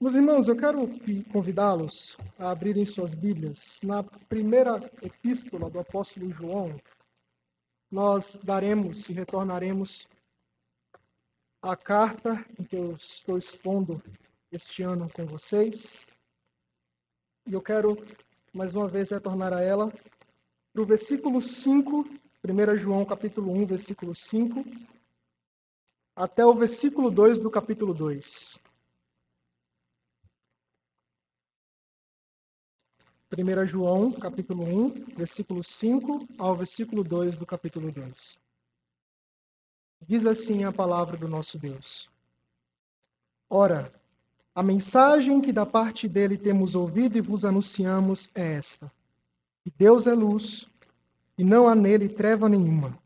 Meus irmãos, eu quero convidá-los a abrirem suas Bíblias. Na primeira epístola do apóstolo João, nós daremos e retornaremos a carta que eu estou expondo este ano com vocês. E eu quero, mais uma vez, retornar a ela para o versículo 5, 1 João capítulo 1, versículo 5, até o versículo 2 do capítulo 2. 1 João, capítulo 1, versículo 5 ao versículo 2 do capítulo 2. Diz assim a palavra do nosso Deus. Ora, a mensagem que da parte dele temos ouvido e vos anunciamos é esta que Deus é luz e não há nele treva nenhuma.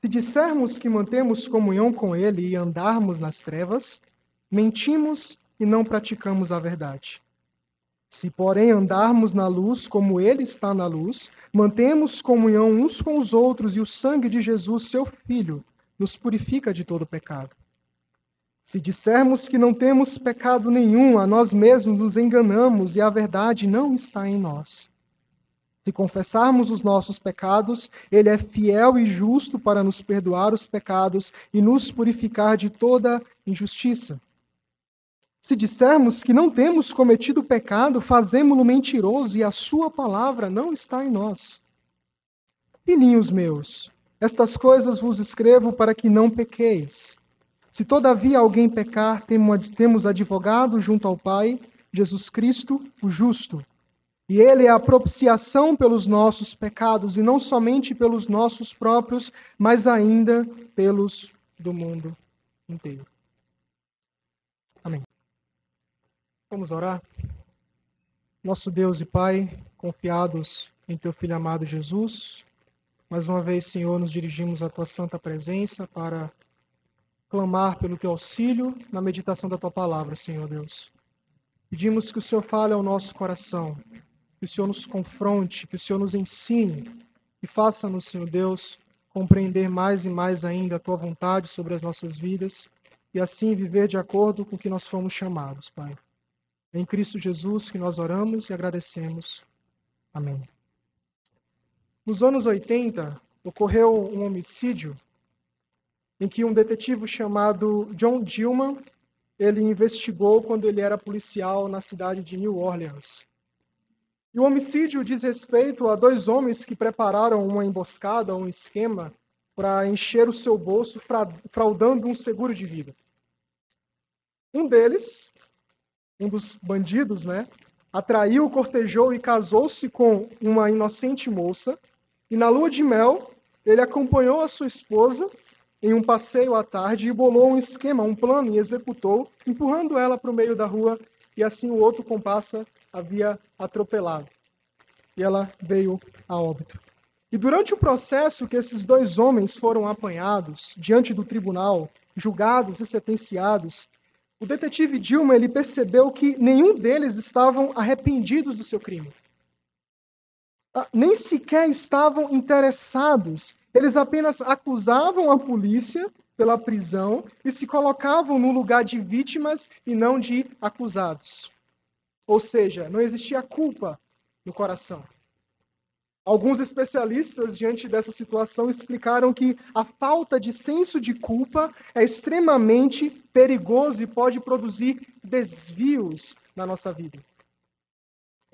Se dissermos que mantemos comunhão com ele e andarmos nas trevas, mentimos e não praticamos a verdade. Se, porém, andarmos na luz como ele está na luz, mantemos comunhão uns com os outros e o sangue de Jesus, seu Filho, nos purifica de todo pecado. Se dissermos que não temos pecado nenhum, a nós mesmos nos enganamos e a verdade não está em nós. Se confessarmos os nossos pecados, Ele é fiel e justo para nos perdoar os pecados e nos purificar de toda injustiça. Se dissermos que não temos cometido pecado, fazemo-lo mentiroso e a Sua palavra não está em nós. Filhinhos meus, estas coisas vos escrevo para que não pequeis. Se todavia alguém pecar, temos advogado junto ao Pai, Jesus Cristo, o justo. E ele é a propiciação pelos nossos pecados, e não somente pelos nossos próprios, mas ainda pelos do mundo inteiro. Amém. Vamos orar? Nosso Deus e Pai, confiados em Teu Filho amado Jesus, mais uma vez, Senhor, nos dirigimos à Tua santa presença para clamar pelo Teu auxílio na meditação da Tua palavra, Senhor Deus. Pedimos que o Senhor fale ao nosso coração, que o Senhor nos confronte, que o Senhor nos ensine e faça-nos, Senhor Deus, compreender mais e mais ainda a tua vontade sobre as nossas vidas e assim viver de acordo com o que nós fomos chamados, Pai. É em Cristo Jesus que nós oramos e agradecemos. Amém. Nos anos 80, ocorreu um homicídio em que um detetive chamado John Dillman, ele investigou quando ele era policial na cidade de New Orleans. E o homicídio diz respeito a dois homens que prepararam uma emboscada, um esquema, para encher o seu bolso, fraudando um seguro de vida. Um deles, um dos bandidos, né, atraiu, cortejou e casou-se com uma inocente moça, e na lua de mel, ele acompanhou a sua esposa em um passeio à tarde e bolou um esquema, um plano e executou, empurrando ela para o meio da rua e assim o outro compassa havia atropelado. E ela veio a óbito. E durante o processo que esses dois homens foram apanhados diante do tribunal, julgados e sentenciados, o detetive Dilma ele percebeu que nenhum deles estavam arrependidos do seu crime. Ah, nem sequer estavam interessados. Eles apenas acusavam a polícia pela prisão e se colocavam no lugar de vítimas e não de acusados. Ou seja, não existia culpa no coração. Alguns especialistas, diante dessa situação, explicaram que a falta de senso de culpa é extremamente perigoso e pode produzir desvios na nossa vida.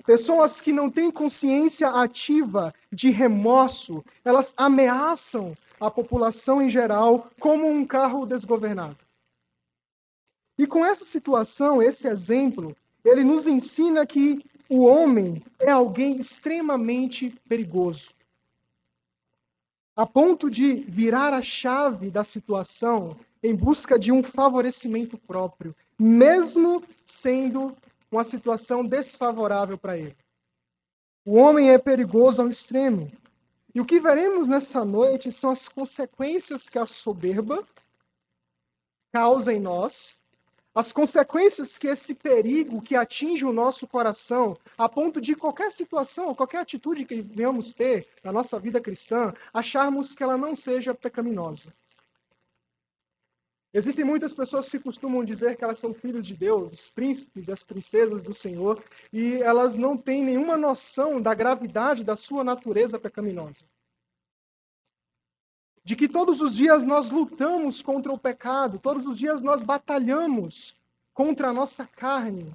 Pessoas que não têm consciência ativa de remorso, elas ameaçam a população em geral como um carro desgovernado. E com essa situação, esse exemplo, ele nos ensina que o homem é alguém extremamente perigoso. A ponto de virar a chave da situação em busca de um favorecimento próprio, mesmo sendo uma situação desfavorável para ele. O homem é perigoso ao extremo. E o que veremos nessa noite são as consequências que a soberba causa em nós as consequências que esse perigo que atinge o nosso coração, a ponto de qualquer situação, qualquer atitude que venhamos ter na nossa vida cristã, acharmos que ela não seja pecaminosa. Existem muitas pessoas que costumam dizer que elas são filhos de Deus, os príncipes e as princesas do Senhor, e elas não têm nenhuma noção da gravidade da sua natureza pecaminosa. De que todos os dias nós lutamos contra o pecado, todos os dias nós batalhamos contra a nossa carne,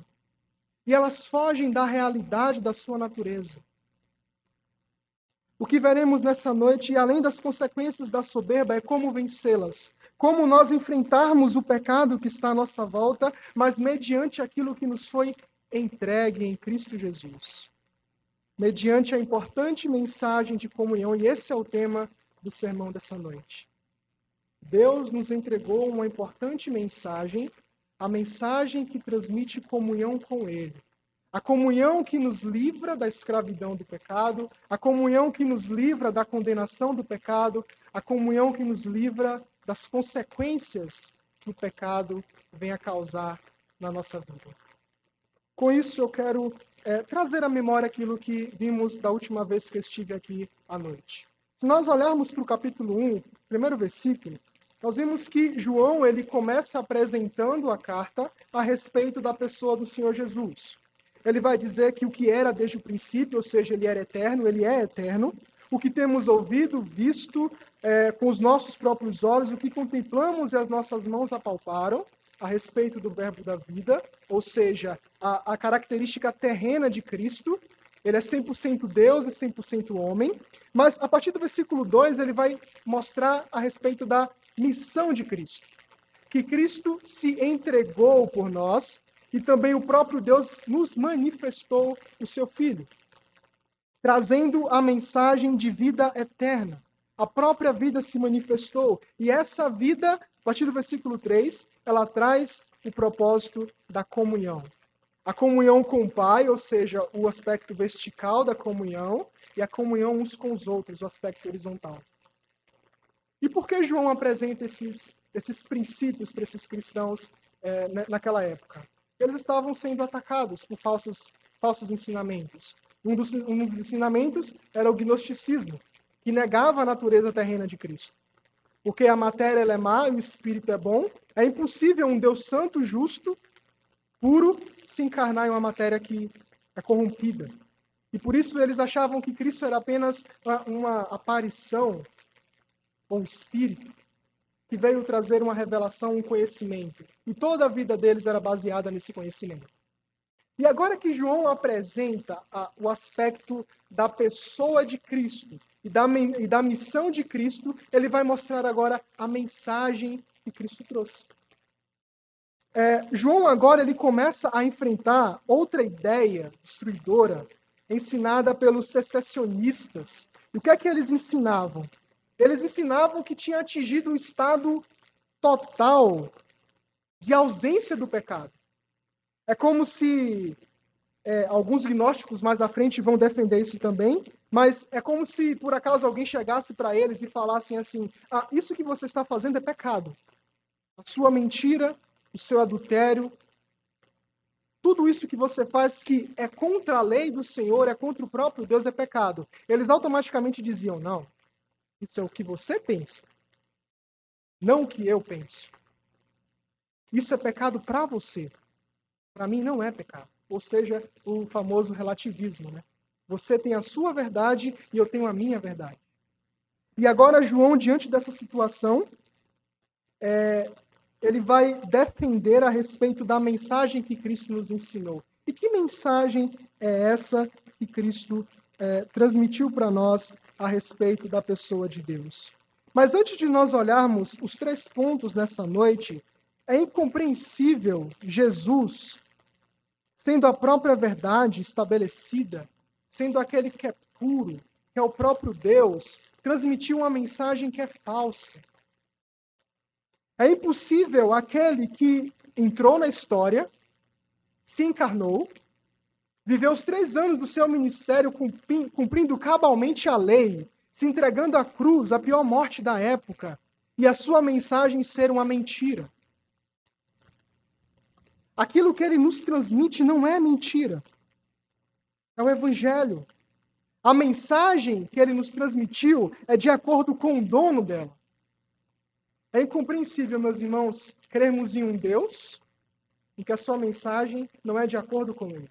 e elas fogem da realidade da sua natureza. O que veremos nessa noite, além das consequências da soberba, é como vencê-las como nós enfrentarmos o pecado que está à nossa volta, mas mediante aquilo que nos foi entregue em Cristo Jesus. Mediante a importante mensagem de comunhão, e esse é o tema do sermão dessa noite. Deus nos entregou uma importante mensagem, a mensagem que transmite comunhão com Ele. A comunhão que nos livra da escravidão do pecado, a comunhão que nos livra da condenação do pecado, a comunhão que nos livra das consequências que o pecado vem a causar na nossa vida. Com isso, eu quero é, trazer à memória aquilo que vimos da última vez que estive aqui à noite. Se nós olharmos para o capítulo 1, primeiro versículo, nós vimos que João ele começa apresentando a carta a respeito da pessoa do Senhor Jesus. Ele vai dizer que o que era desde o princípio, ou seja, ele era eterno, ele é eterno, o que temos ouvido, visto é, com os nossos próprios olhos, o que contemplamos e as nossas mãos apalparam a respeito do Verbo da vida, ou seja, a, a característica terrena de Cristo. Ele é 100% Deus e 100% homem. Mas a partir do versículo 2, ele vai mostrar a respeito da missão de Cristo. Que Cristo se entregou por nós e também o próprio Deus nos manifestou o seu Filho trazendo a mensagem de vida eterna. A própria vida se manifestou, e essa vida, a partir do versículo 3, ela traz o propósito da comunhão. A comunhão com o Pai, ou seja, o aspecto vertical da comunhão, e a comunhão uns com os outros, o aspecto horizontal. E por que João apresenta esses, esses princípios para esses cristãos é, naquela época? Eles estavam sendo atacados por falsos, falsos ensinamentos. Um dos, um dos ensinamentos era o gnosticismo, que negava a natureza terrena de Cristo. Porque a matéria é má e o espírito é bom, é impossível um Deus santo, justo, puro, se encarnar em uma matéria que é corrompida. E por isso eles achavam que Cristo era apenas uma, uma aparição, ou um espírito, que veio trazer uma revelação, um conhecimento. E toda a vida deles era baseada nesse conhecimento. E agora que João apresenta a, o aspecto da pessoa de Cristo e da, e da missão de Cristo, ele vai mostrar agora a mensagem que Cristo trouxe. É, João agora ele começa a enfrentar outra ideia destruidora ensinada pelos secessionistas. E o que é que eles ensinavam? Eles ensinavam que tinha atingido um estado total de ausência do pecado. É como se é, alguns gnósticos mais à frente vão defender isso também, mas é como se por acaso alguém chegasse para eles e falassem assim: ah, isso que você está fazendo é pecado. A sua mentira, o seu adultério, tudo isso que você faz que é contra a lei do Senhor, é contra o próprio Deus, é pecado. Eles automaticamente diziam: não, isso é o que você pensa, não o que eu penso. Isso é pecado para você para mim não é pecado. Ou seja, o famoso relativismo, né? Você tem a sua verdade e eu tenho a minha verdade. E agora João, diante dessa situação, é, ele vai defender a respeito da mensagem que Cristo nos ensinou. E que mensagem é essa que Cristo é, transmitiu para nós a respeito da pessoa de Deus? Mas antes de nós olharmos os três pontos nessa noite, é incompreensível Jesus sendo a própria verdade estabelecida, sendo aquele que é puro, que é o próprio Deus, transmitir uma mensagem que é falsa. É impossível aquele que entrou na história, se encarnou, viveu os três anos do seu ministério cumprindo cabalmente a lei, se entregando à cruz, a pior morte da época, e a sua mensagem ser uma mentira. Aquilo que ele nos transmite não é mentira. É o Evangelho. A mensagem que ele nos transmitiu é de acordo com o dono dela. É incompreensível, meus irmãos, crermos em um Deus em que a sua mensagem não é de acordo com ele.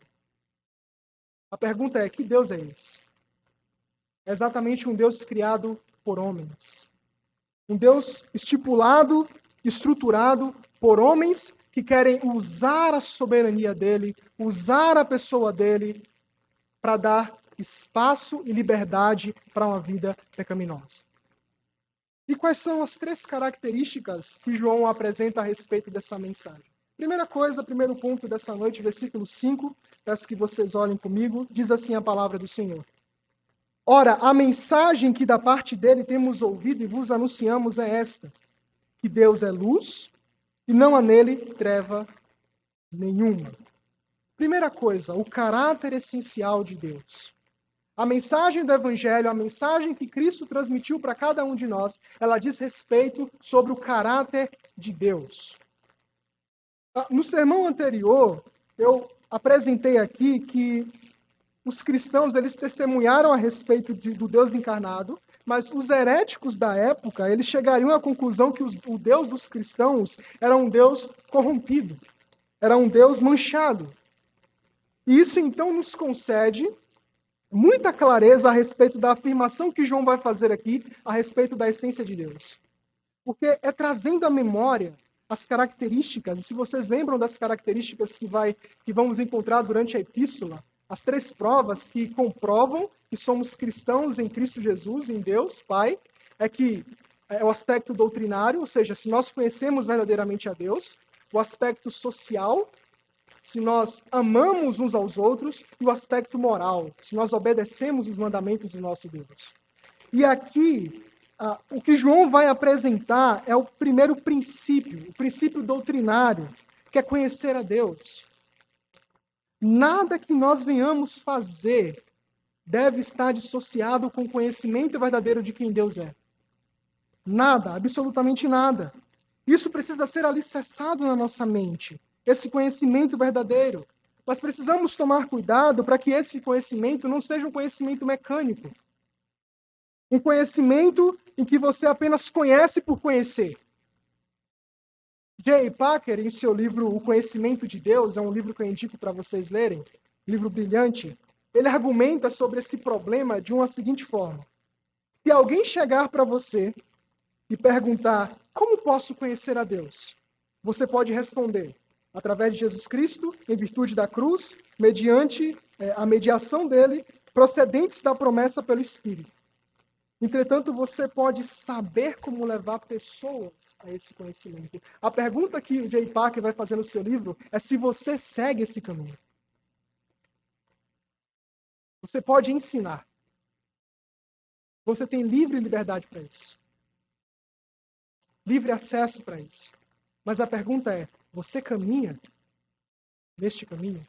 A pergunta é: que Deus é esse? É exatamente um Deus criado por homens. Um Deus estipulado, estruturado por homens que querem usar a soberania dele, usar a pessoa dele para dar espaço e liberdade para uma vida pecaminosa. E quais são as três características que João apresenta a respeito dessa mensagem? Primeira coisa, primeiro ponto dessa noite, versículo 5, peço que vocês olhem comigo, diz assim a palavra do Senhor. Ora, a mensagem que da parte dele temos ouvido e vos anunciamos é esta: que Deus é luz e não há nele treva nenhuma. Primeira coisa, o caráter essencial de Deus. A mensagem do Evangelho, a mensagem que Cristo transmitiu para cada um de nós, ela diz respeito sobre o caráter de Deus. Ah, no sermão anterior, eu apresentei aqui que os cristãos eles testemunharam a respeito de, do Deus encarnado, mas os heréticos da época eles chegariam à conclusão que os, o Deus dos cristãos era um Deus corrompido, era um Deus manchado. E isso então nos concede muita clareza a respeito da afirmação que João vai fazer aqui a respeito da essência de Deus. Porque é trazendo à memória as características, e se vocês lembram das características que, vai, que vamos encontrar durante a epístola, as três provas que comprovam que somos cristãos em Cristo Jesus, em Deus, Pai, é que é o aspecto doutrinário, ou seja, se nós conhecemos verdadeiramente a Deus, o aspecto social, se nós amamos uns aos outros, e o aspecto moral, se nós obedecemos os mandamentos do nosso Deus. E aqui, ah, o que João vai apresentar é o primeiro princípio, o princípio doutrinário, que é conhecer a Deus. Nada que nós venhamos fazer deve estar dissociado com o conhecimento verdadeiro de quem Deus é. Nada, absolutamente nada. Isso precisa ser alicerçado na nossa mente esse conhecimento verdadeiro. Nós precisamos tomar cuidado para que esse conhecimento não seja um conhecimento mecânico. Um conhecimento em que você apenas conhece por conhecer. J. Packer, em seu livro O Conhecimento de Deus, é um livro que eu indico para vocês lerem, livro brilhante, ele argumenta sobre esse problema de uma seguinte forma: Se alguém chegar para você e perguntar como posso conhecer a Deus, você pode responder: através de Jesus Cristo, em virtude da cruz, mediante é, a mediação dele, procedentes da promessa pelo Espírito. Entretanto, você pode saber como levar pessoas a esse conhecimento. A pergunta que o Jay Parker vai fazer no seu livro é se você segue esse caminho. Você pode ensinar. Você tem livre liberdade para isso. Livre acesso para isso. Mas a pergunta é: você caminha neste caminho?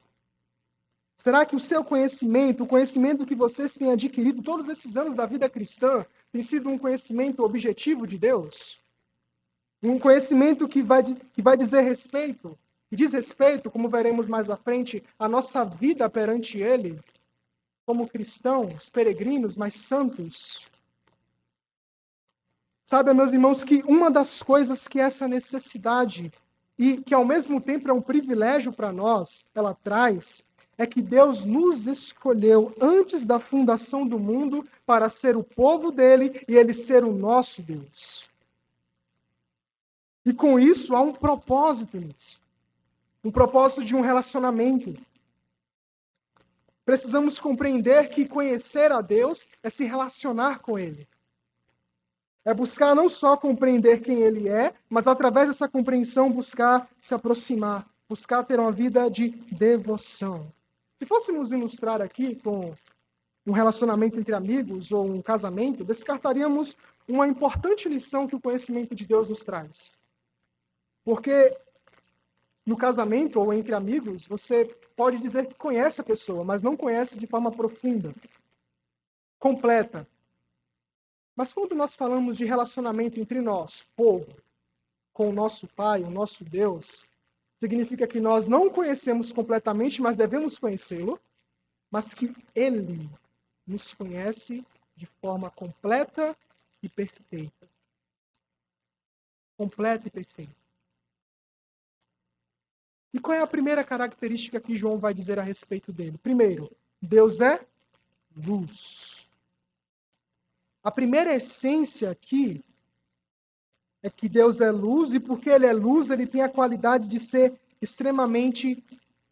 Será que o seu conhecimento, o conhecimento que vocês têm adquirido todos esses anos da vida cristã, tem sido um conhecimento objetivo de Deus? Um conhecimento que vai, que vai dizer respeito, que diz respeito, como veremos mais à frente, à nossa vida perante Ele, como cristãos, peregrinos, mas santos. Sabe, meus irmãos, que uma das coisas que essa necessidade e que ao mesmo tempo é um privilégio para nós, ela traz, é que Deus nos escolheu antes da fundação do mundo para ser o povo dele e ele ser o nosso Deus. E com isso há um propósito nisso. Um propósito de um relacionamento. Precisamos compreender que conhecer a Deus é se relacionar com Ele. É buscar não só compreender quem ele é, mas através dessa compreensão buscar se aproximar, buscar ter uma vida de devoção. Se fôssemos ilustrar aqui com um relacionamento entre amigos ou um casamento, descartaríamos uma importante lição que o conhecimento de Deus nos traz. Porque no casamento ou entre amigos, você pode dizer que conhece a pessoa, mas não conhece de forma profunda, completa, mas quando nós falamos de relacionamento entre nós, povo, com o nosso Pai, o nosso Deus, significa que nós não conhecemos completamente, mas devemos conhecê-lo, mas que Ele nos conhece de forma completa e perfeita. completo e perfeito. E qual é a primeira característica que João vai dizer a respeito dele? Primeiro, Deus é luz. A primeira essência aqui é que Deus é luz, e porque Ele é luz, ele tem a qualidade de ser extremamente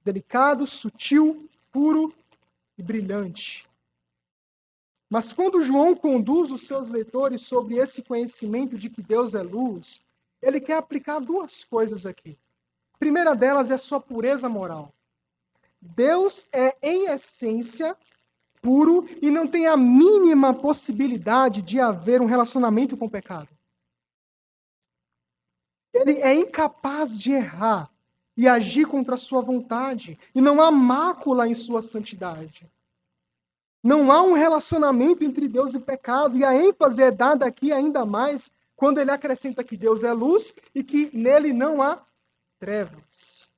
delicado, sutil, puro e brilhante. Mas quando João conduz os seus leitores sobre esse conhecimento de que Deus é luz, ele quer aplicar duas coisas aqui. A primeira delas é a sua pureza moral. Deus é, em essência, puro e não tem a mínima possibilidade de haver um relacionamento com o pecado. Ele é incapaz de errar e agir contra a sua vontade, e não há mácula em sua santidade. Não há um relacionamento entre Deus e pecado, e a ênfase é dada aqui ainda mais quando ele acrescenta que Deus é luz e que nele não há trevas.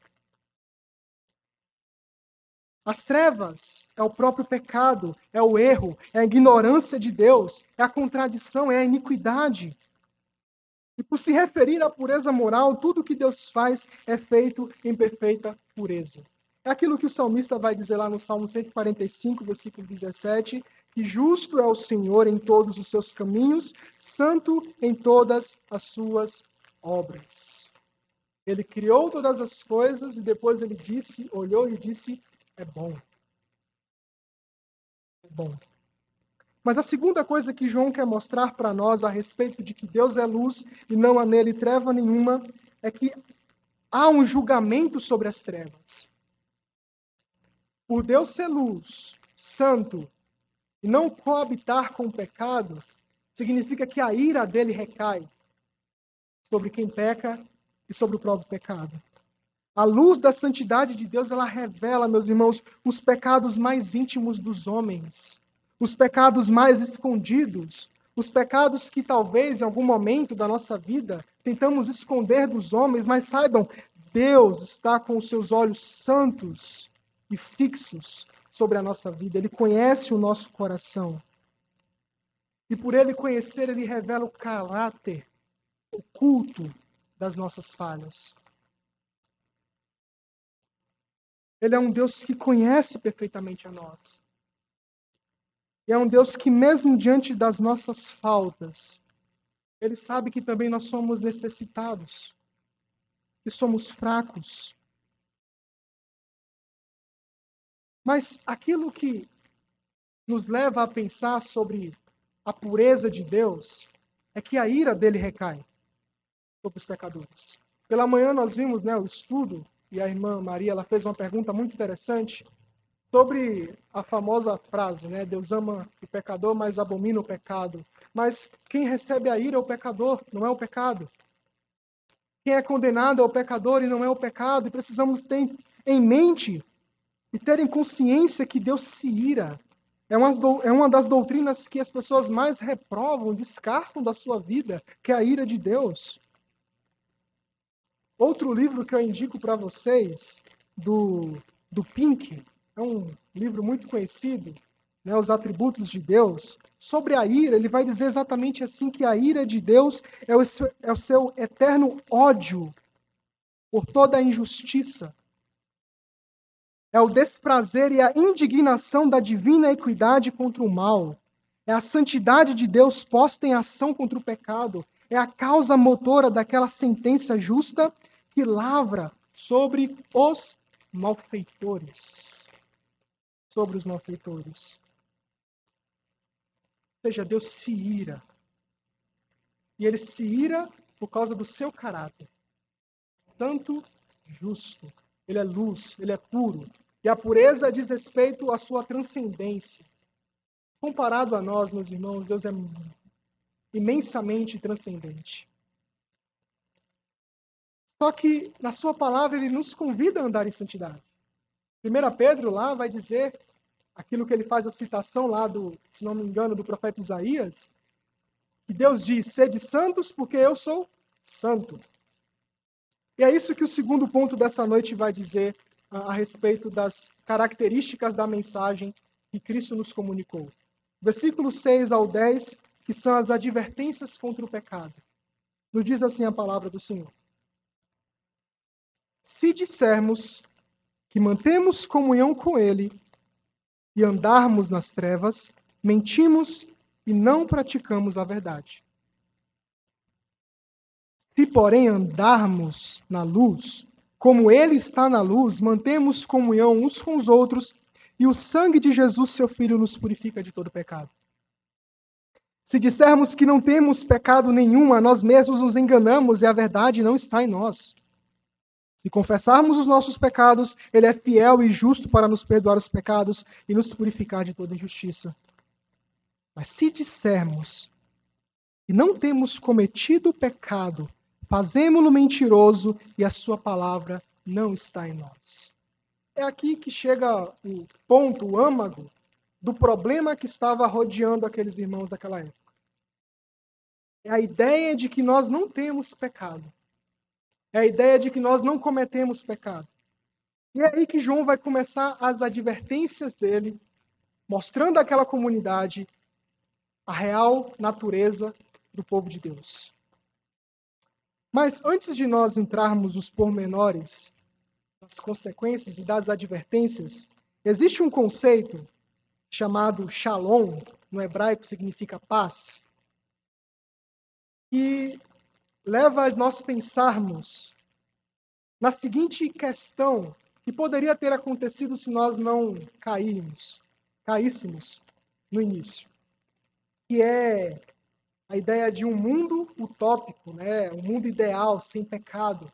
As trevas é o próprio pecado, é o erro, é a ignorância de Deus, é a contradição, é a iniquidade. E por se referir à pureza moral, tudo que Deus faz é feito em perfeita pureza. É aquilo que o salmista vai dizer lá no Salmo 145, versículo 17, que justo é o Senhor em todos os seus caminhos, santo em todas as suas obras. Ele criou todas as coisas e depois ele disse, olhou e disse: é bom. É bom. Mas a segunda coisa que João quer mostrar para nós a respeito de que Deus é luz e não há nele treva nenhuma é que há um julgamento sobre as trevas. Por Deus ser luz, santo, e não coabitar com o pecado, significa que a ira dele recai sobre quem peca e sobre o próprio pecado. A luz da santidade de Deus, ela revela, meus irmãos, os pecados mais íntimos dos homens, os pecados mais escondidos, os pecados que talvez em algum momento da nossa vida tentamos esconder dos homens, mas saibam, Deus está com os seus olhos santos e fixos sobre a nossa vida. Ele conhece o nosso coração. E por ele conhecer, ele revela o caráter oculto das nossas falhas. Ele é um Deus que conhece perfeitamente a nós. E é um Deus que, mesmo diante das nossas faltas, ele sabe que também nós somos necessitados, que somos fracos, Mas aquilo que nos leva a pensar sobre a pureza de Deus é que a ira dele recai sobre os pecadores. Pela manhã nós vimos né, o estudo e a irmã Maria ela fez uma pergunta muito interessante sobre a famosa frase, né? Deus ama o pecador, mas abomina o pecado. Mas quem recebe a ira é o pecador, não é o pecado. Quem é condenado é o pecador e não é o pecado. E precisamos ter em mente e terem consciência que Deus se ira. É uma, é uma das doutrinas que as pessoas mais reprovam, descartam da sua vida, que é a ira de Deus. Outro livro que eu indico para vocês, do, do Pink, é um livro muito conhecido, né, Os Atributos de Deus. Sobre a ira, ele vai dizer exatamente assim: que a ira de Deus é o seu, é o seu eterno ódio por toda a injustiça, é o desprazer e a indignação da divina equidade contra o mal. É a santidade de Deus posta em ação contra o pecado. É a causa motora daquela sentença justa que lavra sobre os malfeitores. Sobre os malfeitores. Ou seja, Deus se ira. E ele se ira por causa do seu caráter. Tanto justo ele é luz, ele é puro. E a pureza diz respeito à sua transcendência. Comparado a nós, meus irmãos, Deus é imensamente transcendente. Só que na sua palavra ele nos convida a andar em santidade. 1 Pedro lá vai dizer aquilo que ele faz a citação lá do, se não me engano, do profeta Isaías, que Deus diz: "Sede santos, porque eu sou santo". E é isso que o segundo ponto dessa noite vai dizer a, a respeito das características da mensagem que Cristo nos comunicou. Versículos 6 ao 10, que são as advertências contra o pecado. Nos diz assim a palavra do Senhor. Se dissermos que mantemos comunhão com Ele e andarmos nas trevas, mentimos e não praticamos a verdade. Se, porém, andarmos na luz, como Ele está na luz, mantemos comunhão uns com os outros e o sangue de Jesus, seu Filho, nos purifica de todo pecado. Se dissermos que não temos pecado nenhum, a nós mesmos nos enganamos e a verdade não está em nós. Se confessarmos os nossos pecados, Ele é fiel e justo para nos perdoar os pecados e nos purificar de toda injustiça. Mas se dissermos que não temos cometido pecado, fazemo-lo mentiroso e a Sua palavra não está em nós. É aqui que chega o ponto, o âmago, do problema que estava rodeando aqueles irmãos daquela época. É a ideia de que nós não temos pecado. É a ideia de que nós não cometemos pecado. E é aí que João vai começar as advertências dele, mostrando àquela comunidade a real natureza do povo de Deus. Mas antes de nós entrarmos nos pormenores das consequências e das advertências, existe um conceito chamado shalom, no hebraico significa paz, que leva a nós pensarmos na seguinte questão que poderia ter acontecido se nós não caíssemos no início, que é a ideia de um mundo utópico, né? um mundo ideal, sem pecado.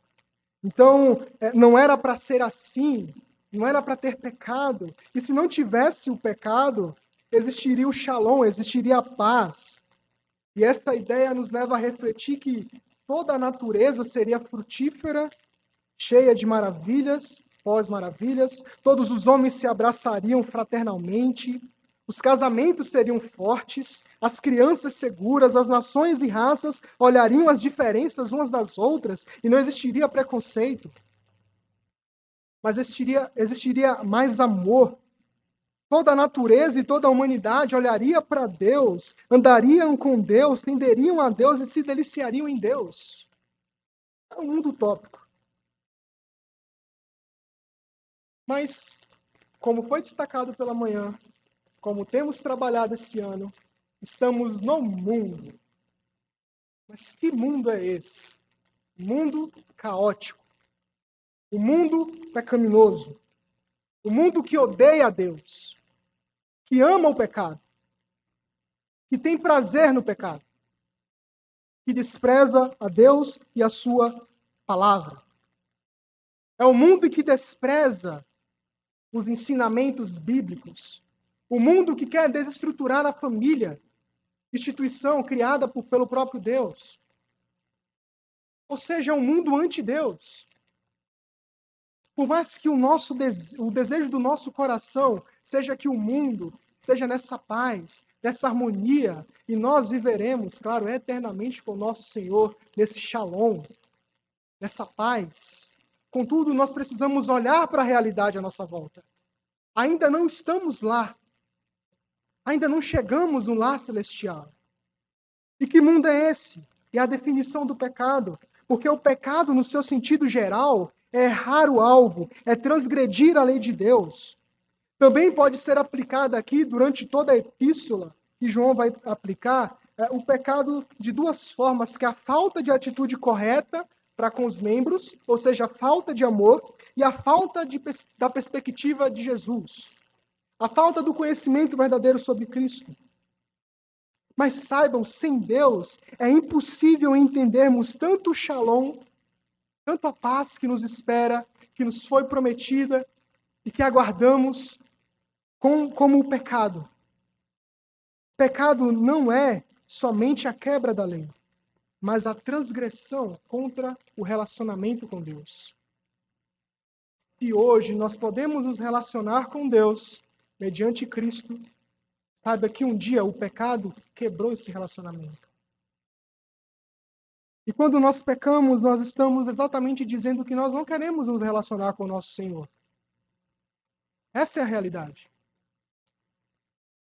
Então, é, não era para ser assim, não era para ter pecado. E se não tivesse o pecado, existiria o shalom, existiria a paz. E esta ideia nos leva a refletir que toda a natureza seria frutífera, cheia de maravilhas, pós-maravilhas, todos os homens se abraçariam fraternalmente, os casamentos seriam fortes, as crianças seguras, as nações e raças olhariam as diferenças umas das outras e não existiria preconceito. Mas existiria, existiria mais amor, Toda a natureza e toda a humanidade olharia para Deus, andariam com Deus, tenderiam a Deus e se deliciariam em Deus. É um mundo utópico. Mas, como foi destacado pela manhã, como temos trabalhado esse ano, estamos no mundo. Mas que mundo é esse? mundo caótico. O mundo pecaminoso. O mundo que odeia a Deus, que ama o pecado, que tem prazer no pecado, que despreza a Deus e a sua palavra. É o mundo que despreza os ensinamentos bíblicos. O mundo que quer desestruturar a família, instituição criada por, pelo próprio Deus. Ou seja, é um mundo anti-Deus. Por mais que o nosso dese... o desejo do nosso coração seja que o mundo esteja nessa paz, nessa harmonia, e nós viveremos, claro, eternamente com o nosso Senhor, nesse shalom, nessa paz. Contudo, nós precisamos olhar para a realidade à nossa volta. Ainda não estamos lá. Ainda não chegamos no lar celestial. E que mundo é esse? É a definição do pecado. Porque o pecado, no seu sentido geral, é errar o alvo, é transgredir a lei de Deus. Também pode ser aplicada aqui, durante toda a epístola, que João vai aplicar, é, o pecado de duas formas, que é a falta de atitude correta para com os membros, ou seja, a falta de amor, e a falta de, da perspectiva de Jesus. A falta do conhecimento verdadeiro sobre Cristo. Mas saibam, sem Deus é impossível entendermos tanto o shalom tanto a paz que nos espera, que nos foi prometida e que aguardamos, com, como o pecado. Pecado não é somente a quebra da lei, mas a transgressão contra o relacionamento com Deus. E hoje nós podemos nos relacionar com Deus mediante Cristo, saiba que um dia o pecado quebrou esse relacionamento. E quando nós pecamos, nós estamos exatamente dizendo que nós não queremos nos relacionar com o nosso Senhor. Essa é a realidade.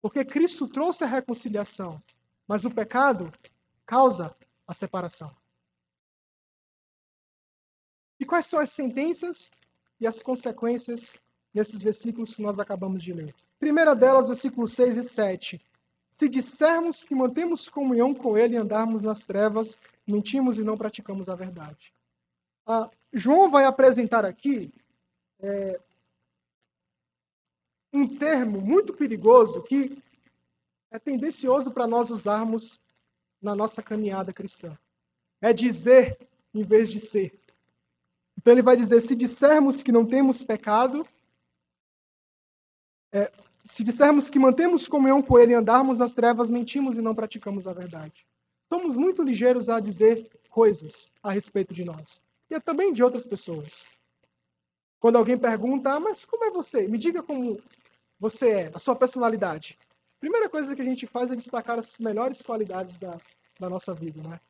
Porque Cristo trouxe a reconciliação, mas o pecado causa a separação. E quais são as sentenças e as consequências nesses versículos que nós acabamos de ler? Primeira delas, versículos 6 e 7. Se dissermos que mantemos comunhão com Ele e andarmos nas trevas, mentimos e não praticamos a verdade. Ah, João vai apresentar aqui é, um termo muito perigoso que é tendencioso para nós usarmos na nossa caminhada cristã. É dizer em vez de ser. Então ele vai dizer: se dissermos que não temos pecado, é, se dissermos que mantemos comunhão com Ele e andarmos nas trevas, mentimos e não praticamos a verdade. Somos muito ligeiros a dizer coisas a respeito de nós e é também de outras pessoas. Quando alguém pergunta, ah, mas como é você? Me diga como você é, a sua personalidade. A primeira coisa que a gente faz é destacar as melhores qualidades da, da nossa vida, né?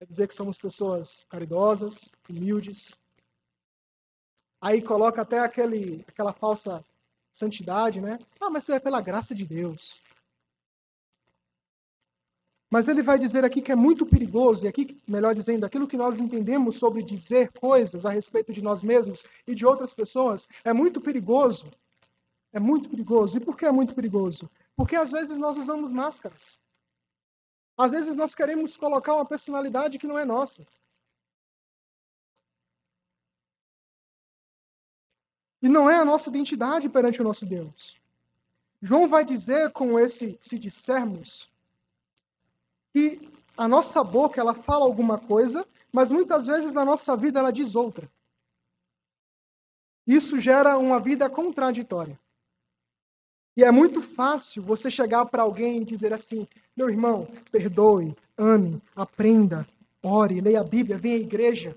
É dizer que somos pessoas caridosas, humildes. Aí coloca até aquele, aquela falsa santidade, né? Ah, mas é pela graça de Deus. Mas ele vai dizer aqui que é muito perigoso, e aqui, melhor dizendo, aquilo que nós entendemos sobre dizer coisas a respeito de nós mesmos e de outras pessoas é muito perigoso. É muito perigoso. E por que é muito perigoso? Porque às vezes nós usamos máscaras. Às vezes nós queremos colocar uma personalidade que não é nossa. E não é a nossa identidade perante o nosso Deus. João vai dizer com esse se dissermos que a nossa boca ela fala alguma coisa, mas muitas vezes a nossa vida ela diz outra. Isso gera uma vida contraditória. E é muito fácil você chegar para alguém e dizer assim: meu irmão, perdoe, ame, aprenda, ore, leia a Bíblia, venha à igreja.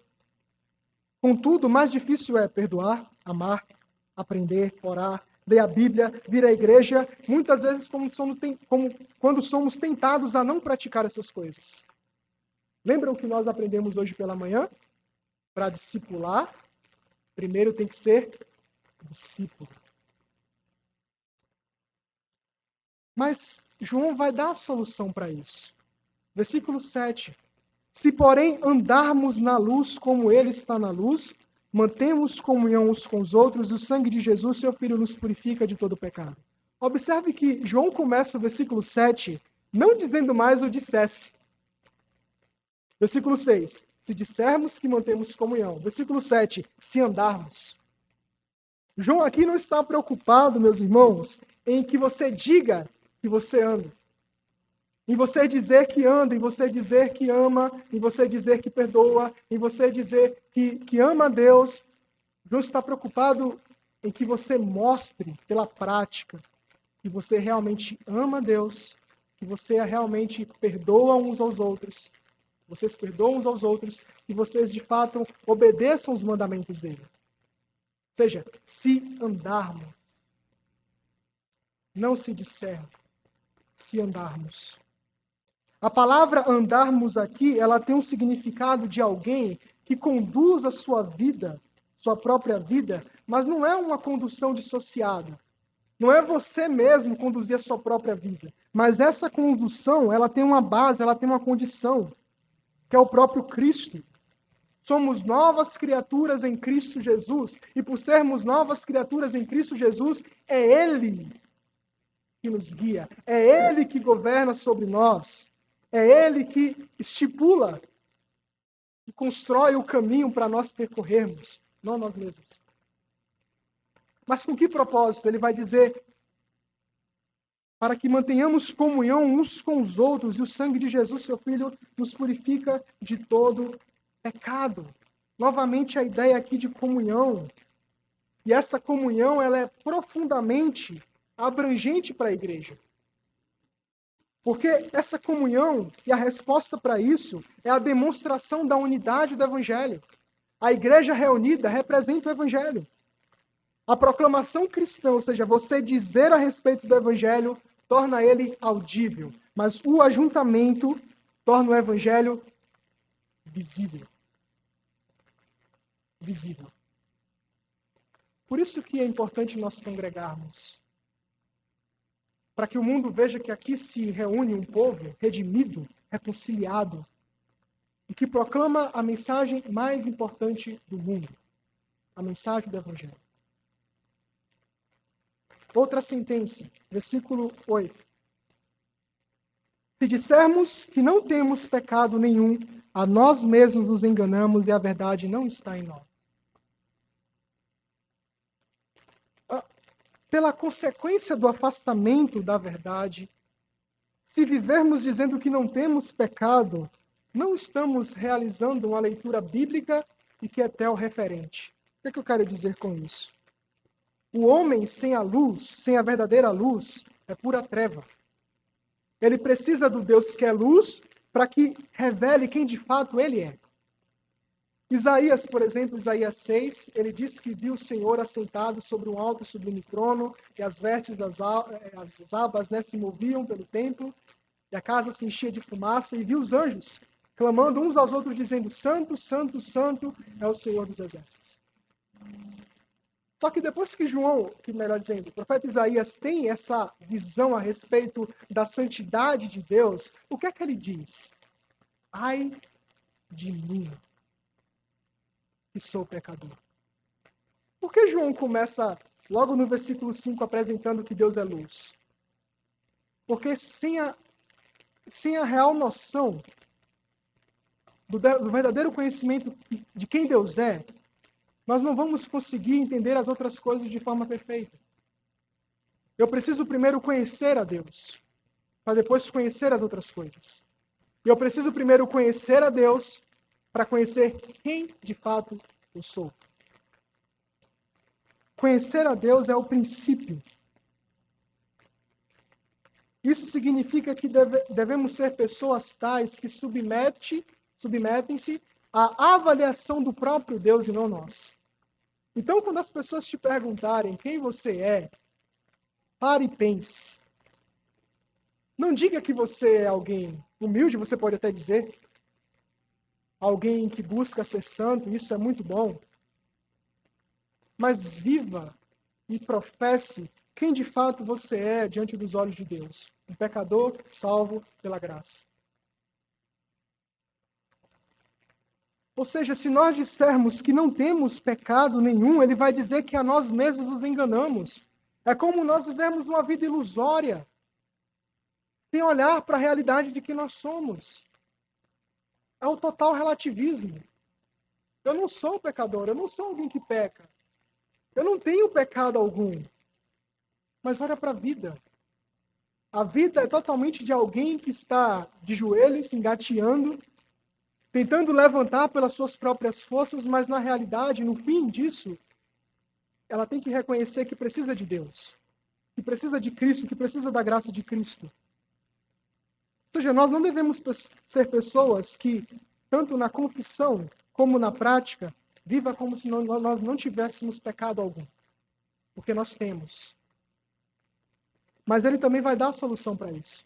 Contudo, mais difícil é perdoar, amar, aprender, orar, ler a Bíblia, vir à igreja, muitas vezes como, somos, como quando somos tentados a não praticar essas coisas. Lembram que nós aprendemos hoje pela manhã? Para discipular, primeiro tem que ser discípulo. Mas João vai dar a solução para isso. Versículo 7. Se, porém, andarmos na luz como ele está na luz, mantemos comunhão uns com os outros, e o sangue de Jesus, seu Filho, nos purifica de todo pecado. Observe que João começa o versículo 7 não dizendo mais o dissesse. Versículo 6. Se dissermos que mantemos comunhão. Versículo 7. Se andarmos. João aqui não está preocupado, meus irmãos, em que você diga que você anda. Em você dizer que anda, em você dizer que ama, em você dizer que perdoa, em você dizer que, que ama a Deus. Deus está preocupado em que você mostre pela prática que você realmente ama a Deus, que você realmente perdoa uns aos outros, vocês perdoam uns aos outros e vocês de fato obedeçam os mandamentos dele. Ou seja, se andarmos, não se disser, se andarmos. A palavra andarmos aqui, ela tem um significado de alguém que conduz a sua vida, sua própria vida, mas não é uma condução dissociada. Não é você mesmo conduzir a sua própria vida, mas essa condução, ela tem uma base, ela tem uma condição, que é o próprio Cristo. Somos novas criaturas em Cristo Jesus, e por sermos novas criaturas em Cristo Jesus, é Ele que nos guia, é Ele que governa sobre nós. É Ele que estipula e constrói o caminho para nós percorrermos, não nós mesmos. Mas com que propósito? Ele vai dizer para que mantenhamos comunhão uns com os outros e o sangue de Jesus, seu Filho, nos purifica de todo pecado. Novamente a ideia aqui de comunhão. E essa comunhão ela é profundamente abrangente para a igreja. Porque essa comunhão e a resposta para isso é a demonstração da unidade do Evangelho. A igreja reunida representa o Evangelho. A proclamação cristã, ou seja, você dizer a respeito do Evangelho, torna ele audível. Mas o ajuntamento torna o Evangelho visível. Visível. Por isso que é importante nós congregarmos para que o mundo veja que aqui se reúne um povo redimido, reconciliado, e que proclama a mensagem mais importante do mundo, a mensagem do Evangelho. Outra sentença, versículo 8. Se dissermos que não temos pecado nenhum, a nós mesmos nos enganamos e a verdade não está em nós. Ah, pela consequência do afastamento da verdade, se vivermos dizendo que não temos pecado, não estamos realizando uma leitura bíblica e que é referente. O que, é que eu quero dizer com isso? O homem sem a luz, sem a verdadeira luz, é pura treva. Ele precisa do Deus que é luz para que revele quem de fato ele é. Isaías, por exemplo, Isaías 6, ele diz que viu o Senhor assentado sobre um alto sublime trono, e as vestes das as abas né, se moviam pelo templo, e a casa se enchia de fumaça, e viu os anjos clamando uns aos outros, dizendo: Santo, Santo, Santo é o Senhor dos Exércitos. Só que depois que João, que melhor dizendo, o profeta Isaías tem essa visão a respeito da santidade de Deus, o que é que ele diz? Ai de mim, que sou pecador. Por que João começa logo no versículo 5 apresentando que Deus é luz? Porque sem a, sem a real noção do, do verdadeiro conhecimento de quem Deus é, nós não vamos conseguir entender as outras coisas de forma perfeita. Eu preciso primeiro conhecer a Deus, para depois conhecer as outras coisas. E eu preciso primeiro conhecer a Deus para conhecer quem de fato eu sou. Conhecer a Deus é o princípio. Isso significa que deve, devemos ser pessoas tais que submete, submetem-se à avaliação do próprio Deus e não nós. Então, quando as pessoas te perguntarem quem você é, pare e pense. Não diga que você é alguém humilde, você pode até dizer. Alguém que busca ser santo, isso é muito bom. Mas viva e professe quem de fato você é diante dos olhos de Deus. Um pecador salvo pela graça. Ou seja, se nós dissermos que não temos pecado nenhum, ele vai dizer que a nós mesmos nos enganamos. É como nós vivemos uma vida ilusória, sem olhar para a realidade de que nós somos. É o total relativismo. Eu não sou pecador, eu não sou alguém que peca. Eu não tenho pecado algum. Mas olha para a vida. A vida é totalmente de alguém que está de joelhos, engateando, tentando levantar pelas suas próprias forças, mas na realidade, no fim disso, ela tem que reconhecer que precisa de Deus, que precisa de Cristo, que precisa da graça de Cristo. Ou seja, nós não devemos ser pessoas que, tanto na confissão como na prática, viva como se nós não tivéssemos pecado algum. Porque nós temos. Mas ele também vai dar a solução para isso.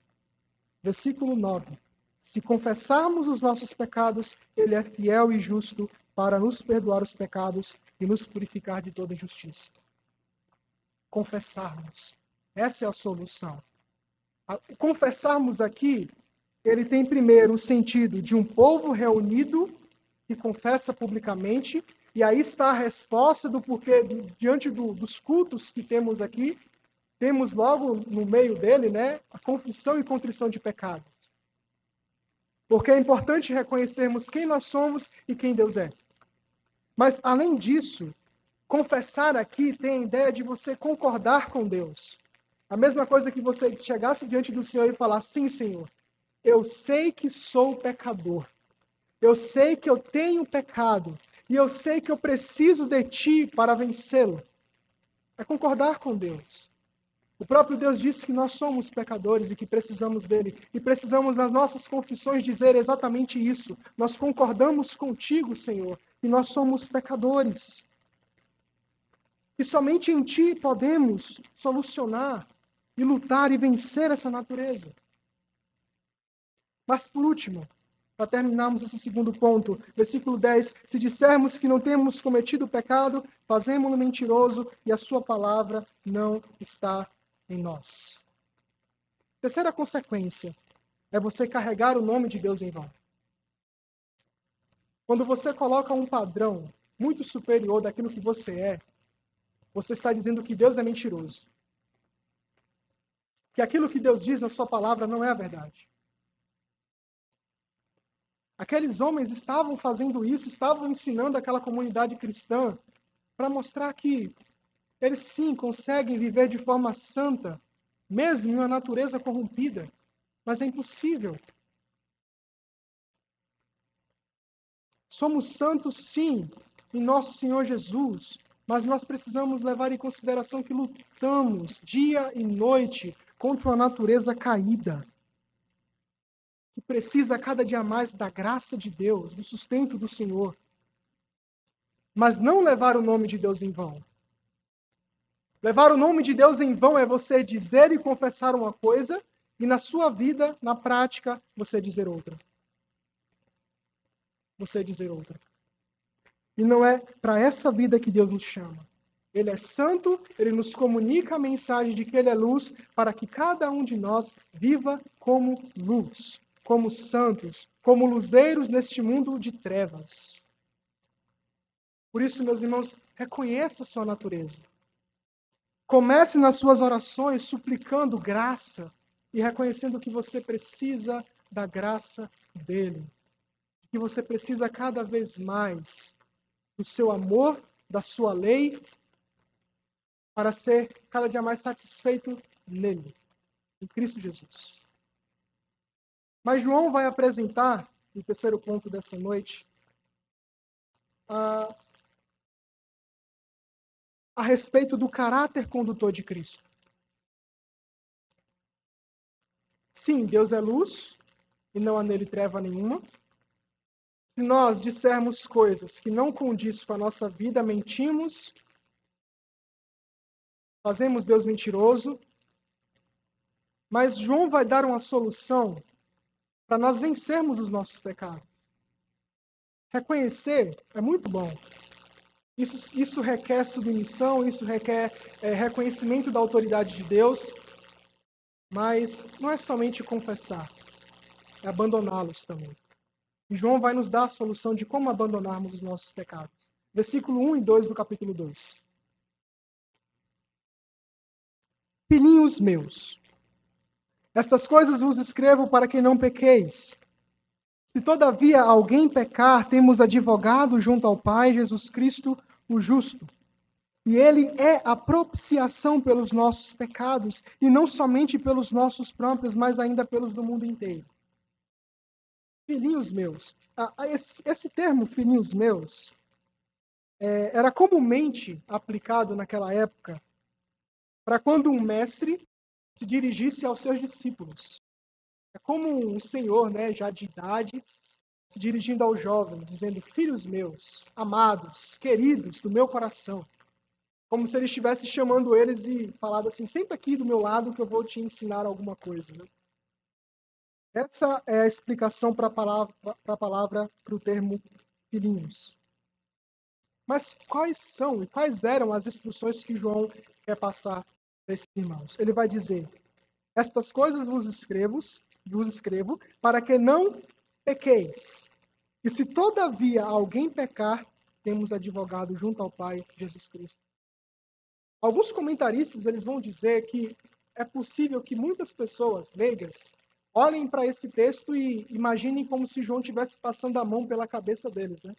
Versículo 9. Se confessarmos os nossos pecados, ele é fiel e justo para nos perdoar os pecados e nos purificar de toda injustiça. Confessarmos. Essa é a solução. Confessarmos aqui, ele tem primeiro o sentido de um povo reunido que confessa publicamente, e aí está a resposta do porquê, diante do, dos cultos que temos aqui, temos logo no meio dele, né, a confissão e contrição de pecado. Porque é importante reconhecermos quem nós somos e quem Deus é. Mas, além disso, confessar aqui tem a ideia de você concordar com Deus. A mesma coisa que você chegasse diante do Senhor e falar: Sim, Senhor, eu sei que sou pecador. Eu sei que eu tenho pecado. E eu sei que eu preciso de ti para vencê-lo. É concordar com Deus. O próprio Deus disse que nós somos pecadores e que precisamos dele. E precisamos, nas nossas confissões, dizer exatamente isso. Nós concordamos contigo, Senhor, que nós somos pecadores. E somente em ti podemos solucionar e lutar e vencer essa natureza. Mas, por último, para terminarmos esse segundo ponto, versículo 10: Se dissermos que não temos cometido pecado, fazemos-no mentiroso e a sua palavra não está em nós. Terceira consequência é você carregar o nome de Deus em vão. Quando você coloca um padrão muito superior daquilo que você é, você está dizendo que Deus é mentiroso. Que aquilo que Deus diz na sua palavra não é a verdade. Aqueles homens estavam fazendo isso, estavam ensinando aquela comunidade cristã para mostrar que eles sim conseguem viver de forma santa, mesmo em uma natureza corrompida, mas é impossível. Somos santos sim em nosso Senhor Jesus, mas nós precisamos levar em consideração que lutamos dia e noite contra uma natureza caída que precisa cada dia mais da graça de Deus, do sustento do Senhor. Mas não levar o nome de Deus em vão. Levar o nome de Deus em vão é você dizer e confessar uma coisa e na sua vida, na prática, você dizer outra. Você dizer outra. E não é para essa vida que Deus nos chama. Ele é santo, ele nos comunica a mensagem de que ele é luz para que cada um de nós viva como luz como santos, como luzeiros neste mundo de trevas. Por isso, meus irmãos, reconheça a sua natureza. Comece nas suas orações suplicando graça e reconhecendo que você precisa da graça dele. Que você precisa cada vez mais do seu amor, da sua lei, para ser cada dia mais satisfeito nele, em Cristo Jesus. Mas João vai apresentar, no terceiro ponto dessa noite, a, a respeito do caráter condutor de Cristo. Sim, Deus é luz e não há nele treva nenhuma. Se nós dissermos coisas que não condiz com a nossa vida, mentimos, fazemos Deus mentiroso. Mas João vai dar uma solução para nós vencermos os nossos pecados. Reconhecer é muito bom. Isso, isso requer submissão, isso requer é, reconhecimento da autoridade de Deus, mas não é somente confessar, é abandoná-los também. E João vai nos dar a solução de como abandonarmos os nossos pecados. Versículo 1 e 2 do capítulo 2. Filhinhos meus, estas coisas vos escrevo para que não pequeis. Se todavia alguém pecar, temos advogado junto ao Pai, Jesus Cristo, o justo. E ele é a propiciação pelos nossos pecados, e não somente pelos nossos próprios, mas ainda pelos do mundo inteiro. Filhinhos meus, esse, termo, filhinhos meus, é, era comumente aplicado naquela época para quando um mestre se dirigisse aos seus discípulos. É como um senhor, né, já de idade, se dirigindo aos jovens, dizendo: Filhos meus, amados, queridos do meu coração. Como se ele estivesse chamando eles e falado assim: Senta aqui do meu lado que eu vou te ensinar alguma coisa. Né? Essa é a explicação para a palavra, para palavra, para o termo filhinhos. Mas quais são e quais eram as instruções que João quer passar irmãos. Ele vai dizer: Estas coisas vos escrevo, vos escrevo para que não pequeis. E se todavia alguém pecar, temos advogado junto ao Pai, Jesus Cristo. Alguns comentaristas eles vão dizer que é possível que muitas pessoas leigas olhem para esse texto e imaginem como se João estivesse passando a mão pela cabeça deles, né?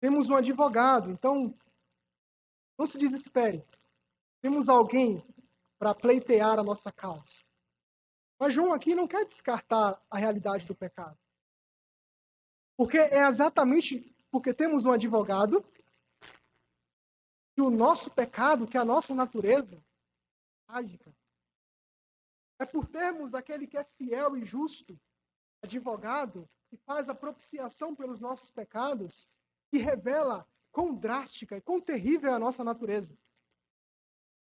Temos um advogado, então não se desespere. Temos alguém para pleitear a nossa causa. Mas João aqui não quer descartar a realidade do pecado. Porque é exatamente porque temos um advogado que o nosso pecado, que a nossa natureza trágica. É por termos aquele que é fiel e justo, advogado, que faz a propiciação pelos nossos pecados, que revela quão drástica e quão terrível é a nossa natureza.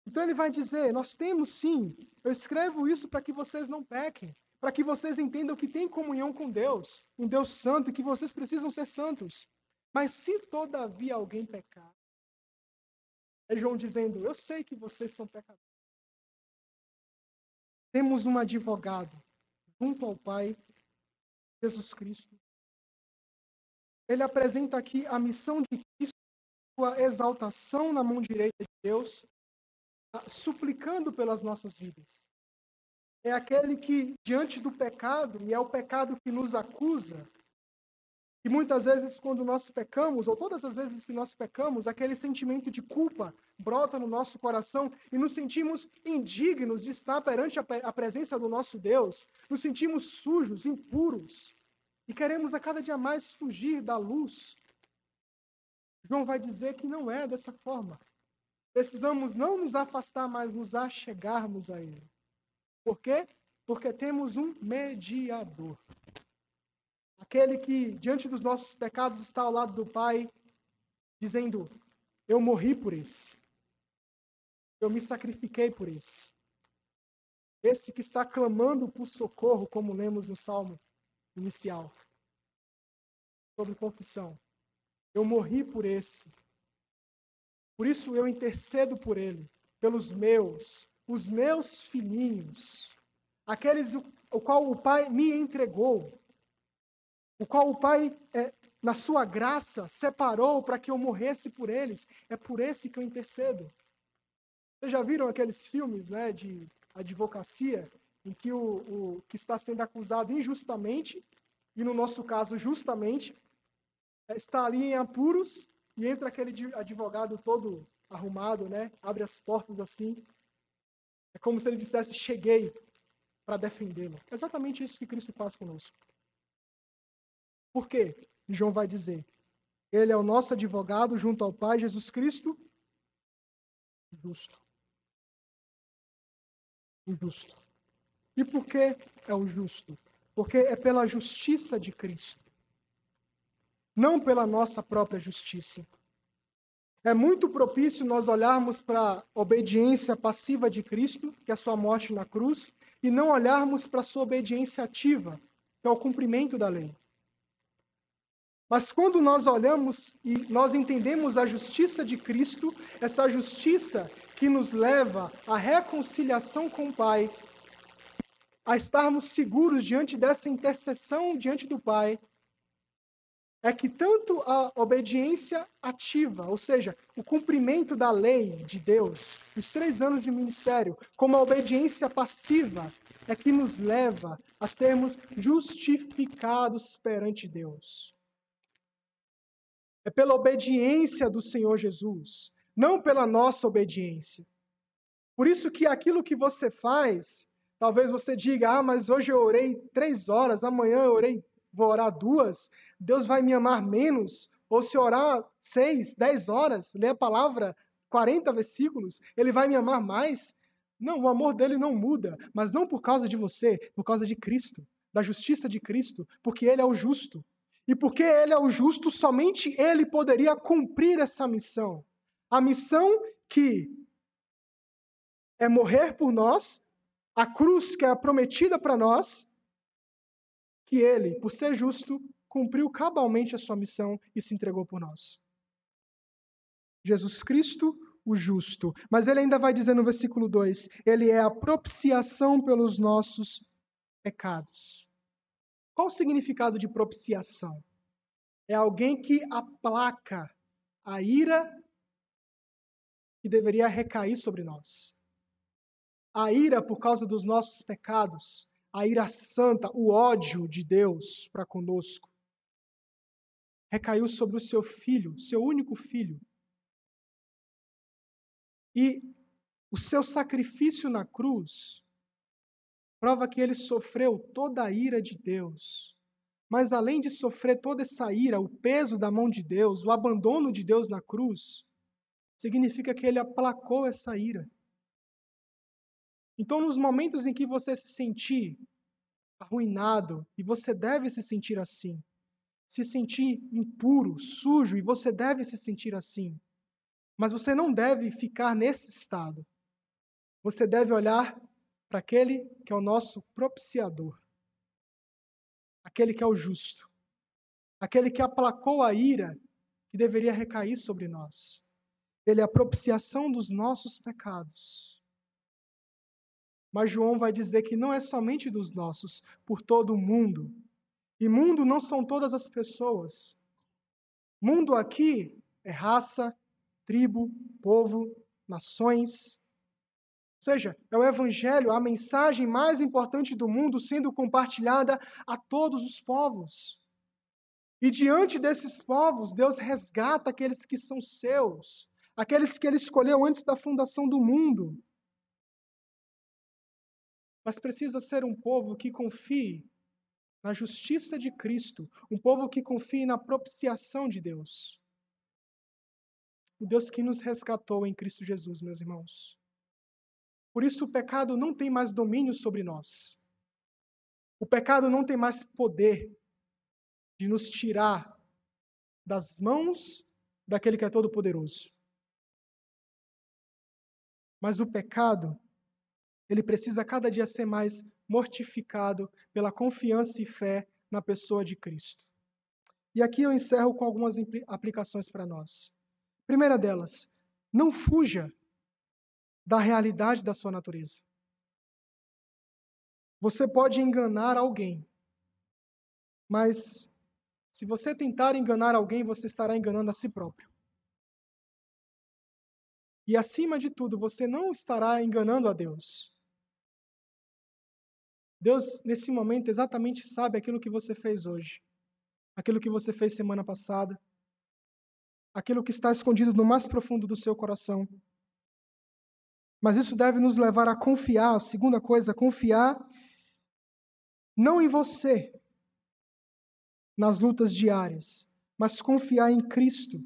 Então ele vai dizer: Nós temos sim, eu escrevo isso para que vocês não pequem, para que vocês entendam que tem comunhão com Deus, um Deus santo, e que vocês precisam ser santos. Mas se todavia alguém pecar, é João dizendo: Eu sei que vocês são pecadores. Temos um advogado junto ao Pai, Jesus Cristo. ele apresenta aqui a missão de Cristo, sua exaltação na mão direita de Deus, suplicando pelas nossas vidas. É aquele que, diante do pecado, e é o pecado que nos acusa, e muitas vezes, quando nós pecamos, ou todas as vezes que nós pecamos, aquele sentimento de culpa brota no nosso coração e nos sentimos indignos de estar perante a presença do nosso Deus, nos sentimos sujos, impuros, e queremos a cada dia mais fugir da luz. João vai dizer que não é dessa forma. Precisamos não nos afastar, mas nos achegarmos a Ele. Por quê? Porque temos um mediador. Aquele que, diante dos nossos pecados, está ao lado do Pai, dizendo: Eu morri por esse. Eu me sacrifiquei por esse. Esse que está clamando por socorro, como lemos no salmo inicial, sobre confissão. Eu morri por esse. Por isso eu intercedo por ele, pelos meus, os meus filhinhos, aqueles o, o qual o Pai me entregou o qual o Pai, é, na sua graça, separou para que eu morresse por eles. É por esse que eu intercedo. Vocês já viram aqueles filmes né, de advocacia em que o, o que está sendo acusado injustamente, e no nosso caso justamente, é, está ali em apuros e entra aquele advogado todo arrumado, né, abre as portas assim. É como se ele dissesse: Cheguei para defendê-lo. É exatamente isso que Cristo faz conosco. Por quê? João vai dizer. Ele é o nosso advogado junto ao Pai, Jesus Cristo, justo. O justo. E por que é o justo? Porque é pela justiça de Cristo, não pela nossa própria justiça. É muito propício nós olharmos para a obediência passiva de Cristo, que é a sua morte na cruz, e não olharmos para a sua obediência ativa, que é o cumprimento da lei. Mas quando nós olhamos e nós entendemos a justiça de Cristo, essa justiça que nos leva à reconciliação com o Pai, a estarmos seguros diante dessa intercessão diante do Pai, é que tanto a obediência ativa, ou seja, o cumprimento da lei de Deus, os três anos de ministério, como a obediência passiva, é que nos leva a sermos justificados perante Deus. É pela obediência do Senhor Jesus, não pela nossa obediência. Por isso que aquilo que você faz, talvez você diga, ah, mas hoje eu orei três horas, amanhã eu orei, vou orar duas, Deus vai me amar menos. Ou se orar seis, dez horas, ler a palavra, 40 versículos, ele vai me amar mais. Não, o amor dele não muda, mas não por causa de você, por causa de Cristo, da justiça de Cristo, porque ele é o justo. E porque ele é o justo, somente ele poderia cumprir essa missão. A missão que é morrer por nós, a cruz que é prometida para nós, que ele, por ser justo, cumpriu cabalmente a sua missão e se entregou por nós. Jesus Cristo, o justo. Mas ele ainda vai dizer no versículo 2: ele é a propiciação pelos nossos pecados. Qual o significado de propiciação? É alguém que aplaca a ira que deveria recair sobre nós. A ira por causa dos nossos pecados, a ira santa, o ódio de Deus para conosco, recaiu sobre o seu filho, seu único filho. E o seu sacrifício na cruz prova que ele sofreu toda a ira de Deus. Mas além de sofrer toda essa ira, o peso da mão de Deus, o abandono de Deus na cruz, significa que ele aplacou essa ira. Então, nos momentos em que você se sentir arruinado, e você deve se sentir assim, se sentir impuro, sujo, e você deve se sentir assim, mas você não deve ficar nesse estado. Você deve olhar para aquele que é o nosso propiciador, aquele que é o justo, aquele que aplacou a ira que deveria recair sobre nós. Ele é a propiciação dos nossos pecados. Mas João vai dizer que não é somente dos nossos, por todo o mundo. E mundo não são todas as pessoas. Mundo aqui é raça, tribo, povo, nações. Ou seja, é o Evangelho, a mensagem mais importante do mundo sendo compartilhada a todos os povos. E diante desses povos, Deus resgata aqueles que são seus, aqueles que Ele escolheu antes da fundação do mundo. Mas precisa ser um povo que confie na justiça de Cristo, um povo que confie na propiciação de Deus. O Deus que nos resgatou em Cristo Jesus, meus irmãos. Por isso o pecado não tem mais domínio sobre nós. O pecado não tem mais poder de nos tirar das mãos daquele que é todo-poderoso. Mas o pecado, ele precisa cada dia ser mais mortificado pela confiança e fé na pessoa de Cristo. E aqui eu encerro com algumas aplicações para nós. Primeira delas, não fuja da realidade da sua natureza. Você pode enganar alguém, mas se você tentar enganar alguém, você estará enganando a si próprio. E acima de tudo, você não estará enganando a Deus. Deus, nesse momento, exatamente sabe aquilo que você fez hoje, aquilo que você fez semana passada, aquilo que está escondido no mais profundo do seu coração. Mas isso deve nos levar a confiar, a segunda coisa, confiar não em você, nas lutas diárias, mas confiar em Cristo,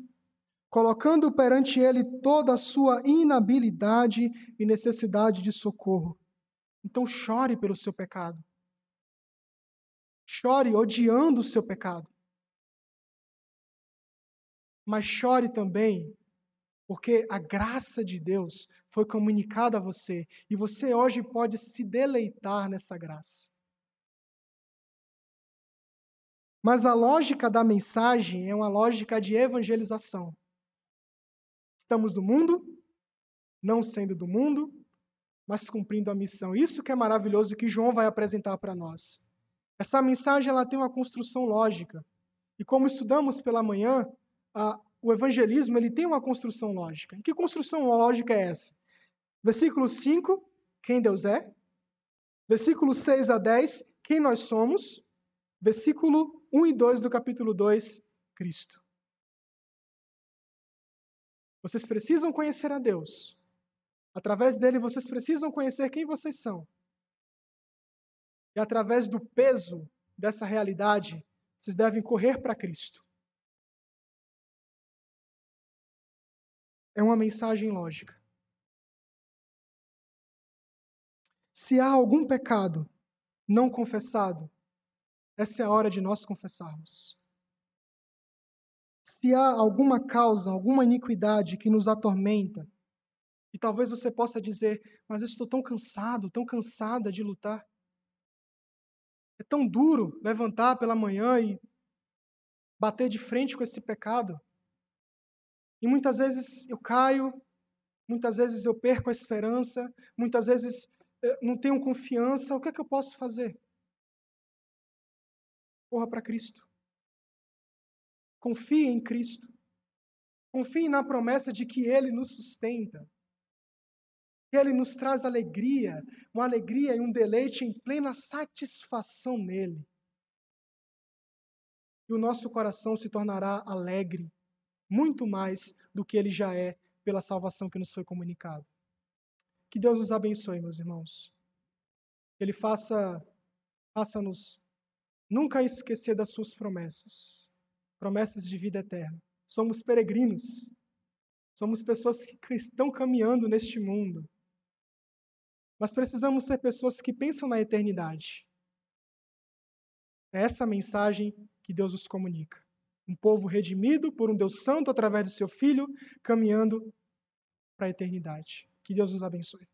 colocando perante Ele toda a sua inabilidade e necessidade de socorro. Então chore pelo seu pecado. Chore odiando o seu pecado. Mas chore também porque a graça de Deus foi comunicada a você e você hoje pode se deleitar nessa graça. Mas a lógica da mensagem é uma lógica de evangelização. Estamos no mundo, não sendo do mundo, mas cumprindo a missão. Isso que é maravilhoso que João vai apresentar para nós. Essa mensagem ela tem uma construção lógica. E como estudamos pela manhã, a, o evangelismo ele tem uma construção lógica. E que construção lógica é essa? Versículo 5, quem Deus é. Versículo 6 a 10, quem nós somos. Versículo 1 e 2 do capítulo 2, Cristo. Vocês precisam conhecer a Deus. Através dele, vocês precisam conhecer quem vocês são. E através do peso dessa realidade, vocês devem correr para Cristo. É uma mensagem lógica. Se há algum pecado não confessado, essa é a hora de nós confessarmos. Se há alguma causa, alguma iniquidade que nos atormenta, e talvez você possa dizer, mas eu estou tão cansado, tão cansada de lutar. É tão duro levantar pela manhã e bater de frente com esse pecado. E muitas vezes eu caio, muitas vezes eu perco a esperança, muitas vezes não tenho confiança. O que é que eu posso fazer? Corra para Cristo. Confie em Cristo. Confie na promessa de que Ele nos sustenta Ele nos traz alegria, uma alegria e um deleite em plena satisfação nele. E o nosso coração se tornará alegre, muito mais do que ele já é pela salvação que nos foi comunicada. Que Deus nos abençoe, meus irmãos. Que Ele faça, faça-nos nunca esquecer das suas promessas, promessas de vida eterna. Somos peregrinos, somos pessoas que estão caminhando neste mundo mas precisamos ser pessoas que pensam na eternidade. É essa mensagem que Deus nos comunica. Um povo redimido por um Deus santo através do seu Filho, caminhando para a eternidade. Que Deus nos abençoe.